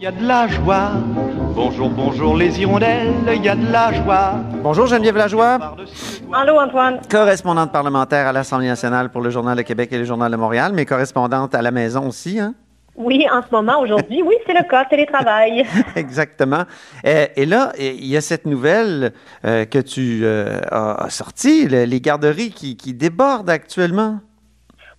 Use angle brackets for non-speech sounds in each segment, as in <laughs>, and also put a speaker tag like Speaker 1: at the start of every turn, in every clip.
Speaker 1: Il y a de la joie. Bonjour, bonjour les hirondelles, il y a de la joie.
Speaker 2: Bonjour Geneviève Lajoie.
Speaker 3: Allô Antoine.
Speaker 2: Correspondante parlementaire à l'Assemblée nationale pour le Journal de Québec et le Journal de Montréal, mais correspondante à la maison aussi, hein?
Speaker 3: Oui, en ce moment, aujourd'hui, oui, c'est le cas, télétravail. <laughs>
Speaker 2: Exactement. Et, et, là, il y a cette nouvelle euh, que tu euh, as sortie, le, les garderies qui, qui, débordent actuellement.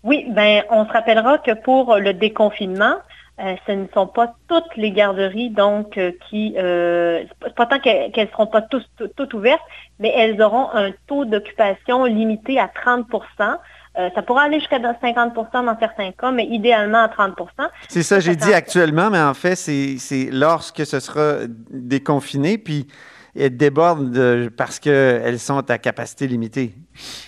Speaker 3: Oui, ben, on se rappellera que pour le déconfinement, euh, ce ne sont pas toutes les garderies donc euh, qui, euh, pas tant qu'elles ne seront pas tous, tout, toutes ouvertes, mais elles auront un taux d'occupation limité à 30% euh, ça pourra aller jusqu'à 50% dans certains cas, mais idéalement à 30%
Speaker 2: C'est ça, j'ai dit actuellement, mais en fait, c'est lorsque ce sera déconfiné, puis elles débordent parce qu'elles sont à capacité limitée.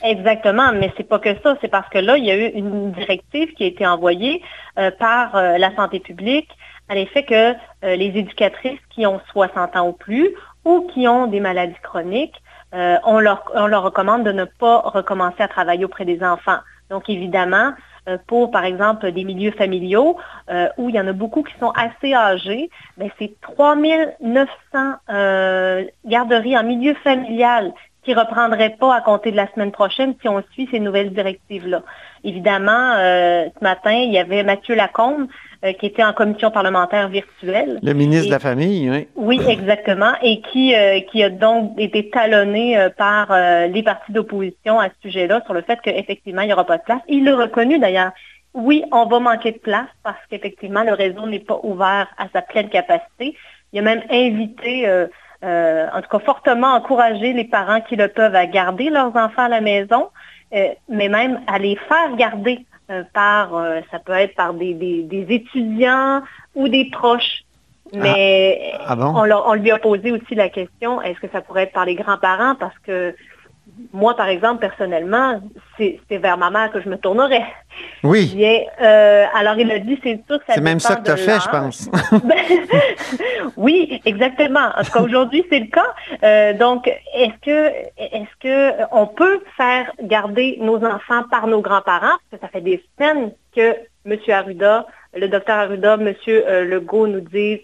Speaker 3: Exactement, mais c'est pas que ça. C'est parce que là, il y a eu une directive qui a été envoyée euh, par euh, la santé publique à l'effet que euh, les éducatrices qui ont 60 ans ou plus ou qui ont des maladies chroniques, on, leur, on leur recommande de ne pas recommencer à travailler auprès des enfants. Donc, évidemment, pour, par exemple, des milieux familiaux euh, où il y en a beaucoup qui sont assez âgés, ben, c'est 3900 euh, garderies en milieu familial qui ne reprendraient pas à compter de la semaine prochaine si on suit ces nouvelles directives-là. Évidemment, euh, ce matin, il y avait Mathieu Lacombe euh, qui était en commission parlementaire virtuelle.
Speaker 2: Le ministre et, de la Famille, oui.
Speaker 3: Oui, exactement, et qui, euh, qui a donc été talonné euh, par euh, les partis d'opposition à ce sujet-là sur le fait qu'effectivement, il n'y aura pas de place. Il l'a reconnu d'ailleurs. Oui, on va manquer de place parce qu'effectivement, le réseau n'est pas ouvert à sa pleine capacité. Il a même invité, euh, en tout cas fortement encouragé les parents qui le peuvent à garder leurs enfants à la maison, mais même à les faire garder euh, par, euh, ça peut être par des, des, des, étudiants ou des proches. Mais
Speaker 2: ah. Ah bon?
Speaker 3: on, on, lui a posé aussi la question, est-ce que ça pourrait être par les grands-parents? Parce que moi, par exemple, personnellement, c'est vers ma mère que je me tournerais.
Speaker 2: Oui.
Speaker 3: Bien, euh, alors, il a dit, c'est sûr que ça
Speaker 2: C'est même ça que tu as fait, je pense. <laughs>
Speaker 3: oui, exactement. En tout cas, aujourd'hui, c'est le cas. Euh, donc, est-ce que, est-ce que on peut faire garder nos enfants par nos grands-parents? Parce que ça fait des semaines que M. Arruda, le docteur Arruda, M. Euh, Legault nous disent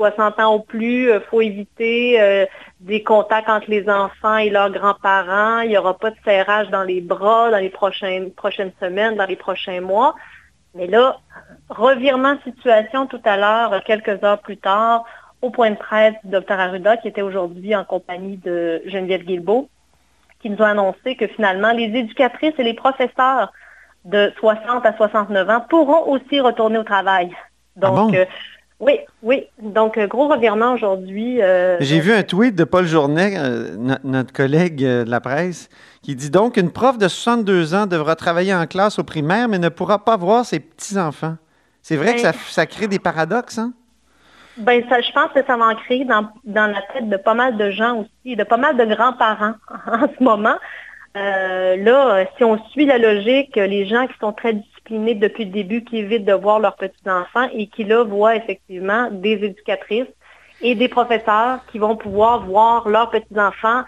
Speaker 3: 60 ans ou plus, il euh, faut éviter euh, des contacts entre les enfants et leurs grands-parents. Il n'y aura pas de serrage dans les bras dans les prochaines, prochaines semaines, dans les prochains mois. Mais là, revirement de situation tout à l'heure, quelques heures plus tard, au point de presse du Dr Arruda, qui était aujourd'hui en compagnie de Geneviève Guilbeault, qui nous a annoncé que finalement, les éducatrices et les professeurs de 60 à 69 ans pourront aussi retourner au travail. Donc,
Speaker 2: ah bon?
Speaker 3: euh, oui, oui. Donc, gros revirement aujourd'hui. Euh,
Speaker 2: J'ai vu un tweet de Paul Journet, euh, no notre collègue euh, de la presse, qui dit donc une prof de 62 ans devra travailler en classe au primaire, mais ne pourra pas voir ses petits-enfants. C'est vrai ben, que ça, ça, crée des paradoxes, hein?
Speaker 3: Ben, ça, je pense que ça va en créer dans, dans, la tête de pas mal de gens aussi, de pas mal de grands-parents <laughs> en ce moment. Euh, là, si on suit la logique, les gens qui sont très disciplinés depuis le début, qui évitent de voir leurs petits-enfants et qui, là, voient effectivement des éducatrices et des professeurs qui vont pouvoir voir leurs petits-enfants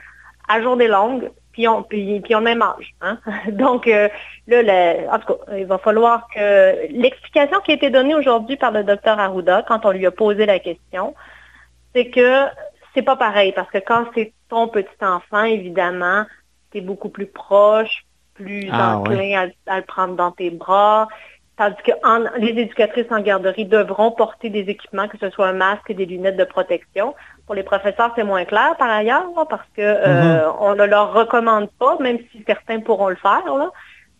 Speaker 3: à journée longue, puis ont, puis, puis ont le même âge. Hein? <laughs> Donc, euh, là, en tout cas, il va falloir que... L'explication qui a été donnée aujourd'hui par le docteur Arruda, quand on lui a posé la question, c'est que c'est pas pareil, parce que quand c'est ton petit-enfant, évidemment, tu beaucoup plus proche, plus ah, enclin ouais. à, à, le prendre dans tes bras. Tandis que en, les éducatrices en garderie devront porter des équipements, que ce soit un masque et des lunettes de protection. Pour les professeurs, c'est moins clair par ailleurs, là, parce que mm -hmm. euh, on ne leur recommande pas, même si certains pourront le faire. Là.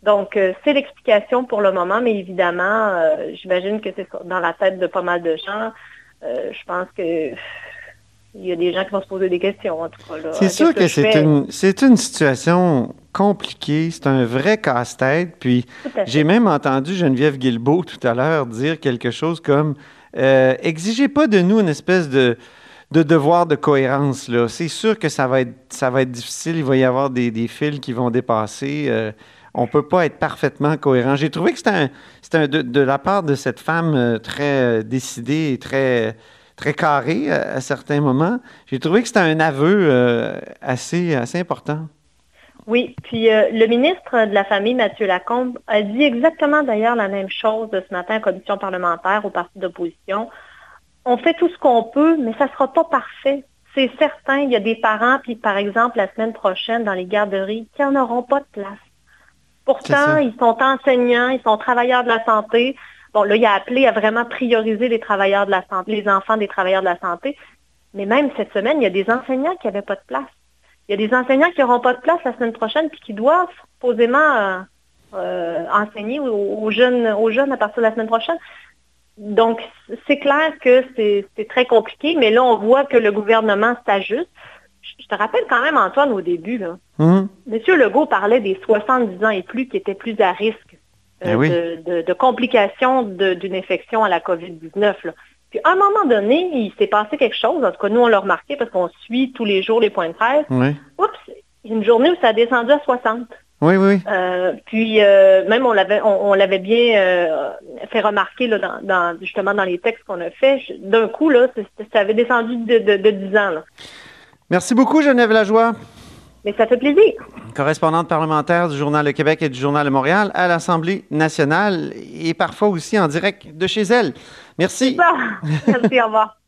Speaker 3: Donc, euh, c'est l'explication pour le moment, mais évidemment, euh, j'imagine que c'est dans la tête de pas mal de gens. Euh, je pense que il y a des gens qui vont se poser des questions, en tout cas.
Speaker 2: C'est sûr que, que c'est une, une situation compliquée, c'est un vrai casse-tête. Puis j'ai même entendu Geneviève Guilbeault tout à l'heure dire quelque chose comme euh, exigez pas de nous une espèce de, de devoir de cohérence. là. C'est sûr que ça va, être, ça va être difficile, il va y avoir des, des fils qui vont dépasser. Euh, on ne peut pas être parfaitement cohérent. J'ai trouvé que c'était un, un de, de, la part de cette femme euh, très décidée et très très carré à, à certains moments. J'ai trouvé que c'était un aveu euh, assez, assez important.
Speaker 3: Oui, puis euh, le ministre de la Famille, Mathieu Lacombe, a dit exactement d'ailleurs la même chose ce matin en commission parlementaire au parti d'opposition. on fait tout ce qu'on peut, mais ça ne sera pas parfait. C'est certain, il y a des parents, puis par exemple, la semaine prochaine, dans les garderies, qui n'en auront pas de place. Pourtant, ils sont enseignants, ils sont travailleurs de la santé. Bon, là, il a appelé à vraiment prioriser les travailleurs de la santé, les enfants des travailleurs de la santé. Mais même cette semaine, il y a des enseignants qui n'avaient pas de place. Il y a des enseignants qui n'auront pas de place la semaine prochaine puis qui doivent posément euh, euh, enseigner aux, jeunes, aux jeunes à partir de la semaine prochaine. Donc, c'est clair que c'est très compliqué, mais là, on voit que le gouvernement s'ajuste. Je te rappelle quand même, Antoine, au début, là, hum. M. Legault parlait des 70 ans et plus qui étaient plus à risque euh, eh de, complications d'une infection à la COVID-19. Puis à un moment donné, il s'est passé quelque chose. En tout cas, nous, on l'a remarqué parce qu'on suit tous les jours les points de presse. Oups, une journée où ça a descendu à 60.
Speaker 2: Oui, oui.
Speaker 3: Euh, puis euh, même on l'avait on, l'avait bien fait remarquer là, dans, justement dans les textes qu'on a fait. D'un coup, là, ça avait descendu de, de, 10 ans.
Speaker 2: Merci beaucoup, Geneviève Lajoie.
Speaker 3: Mais ça fait plaisir.
Speaker 2: Correspondante parlementaire du Journal Le Québec et du Journal de Montréal à l'Assemblée nationale et parfois aussi en direct de chez elle. Merci.
Speaker 3: Merci, au revoir.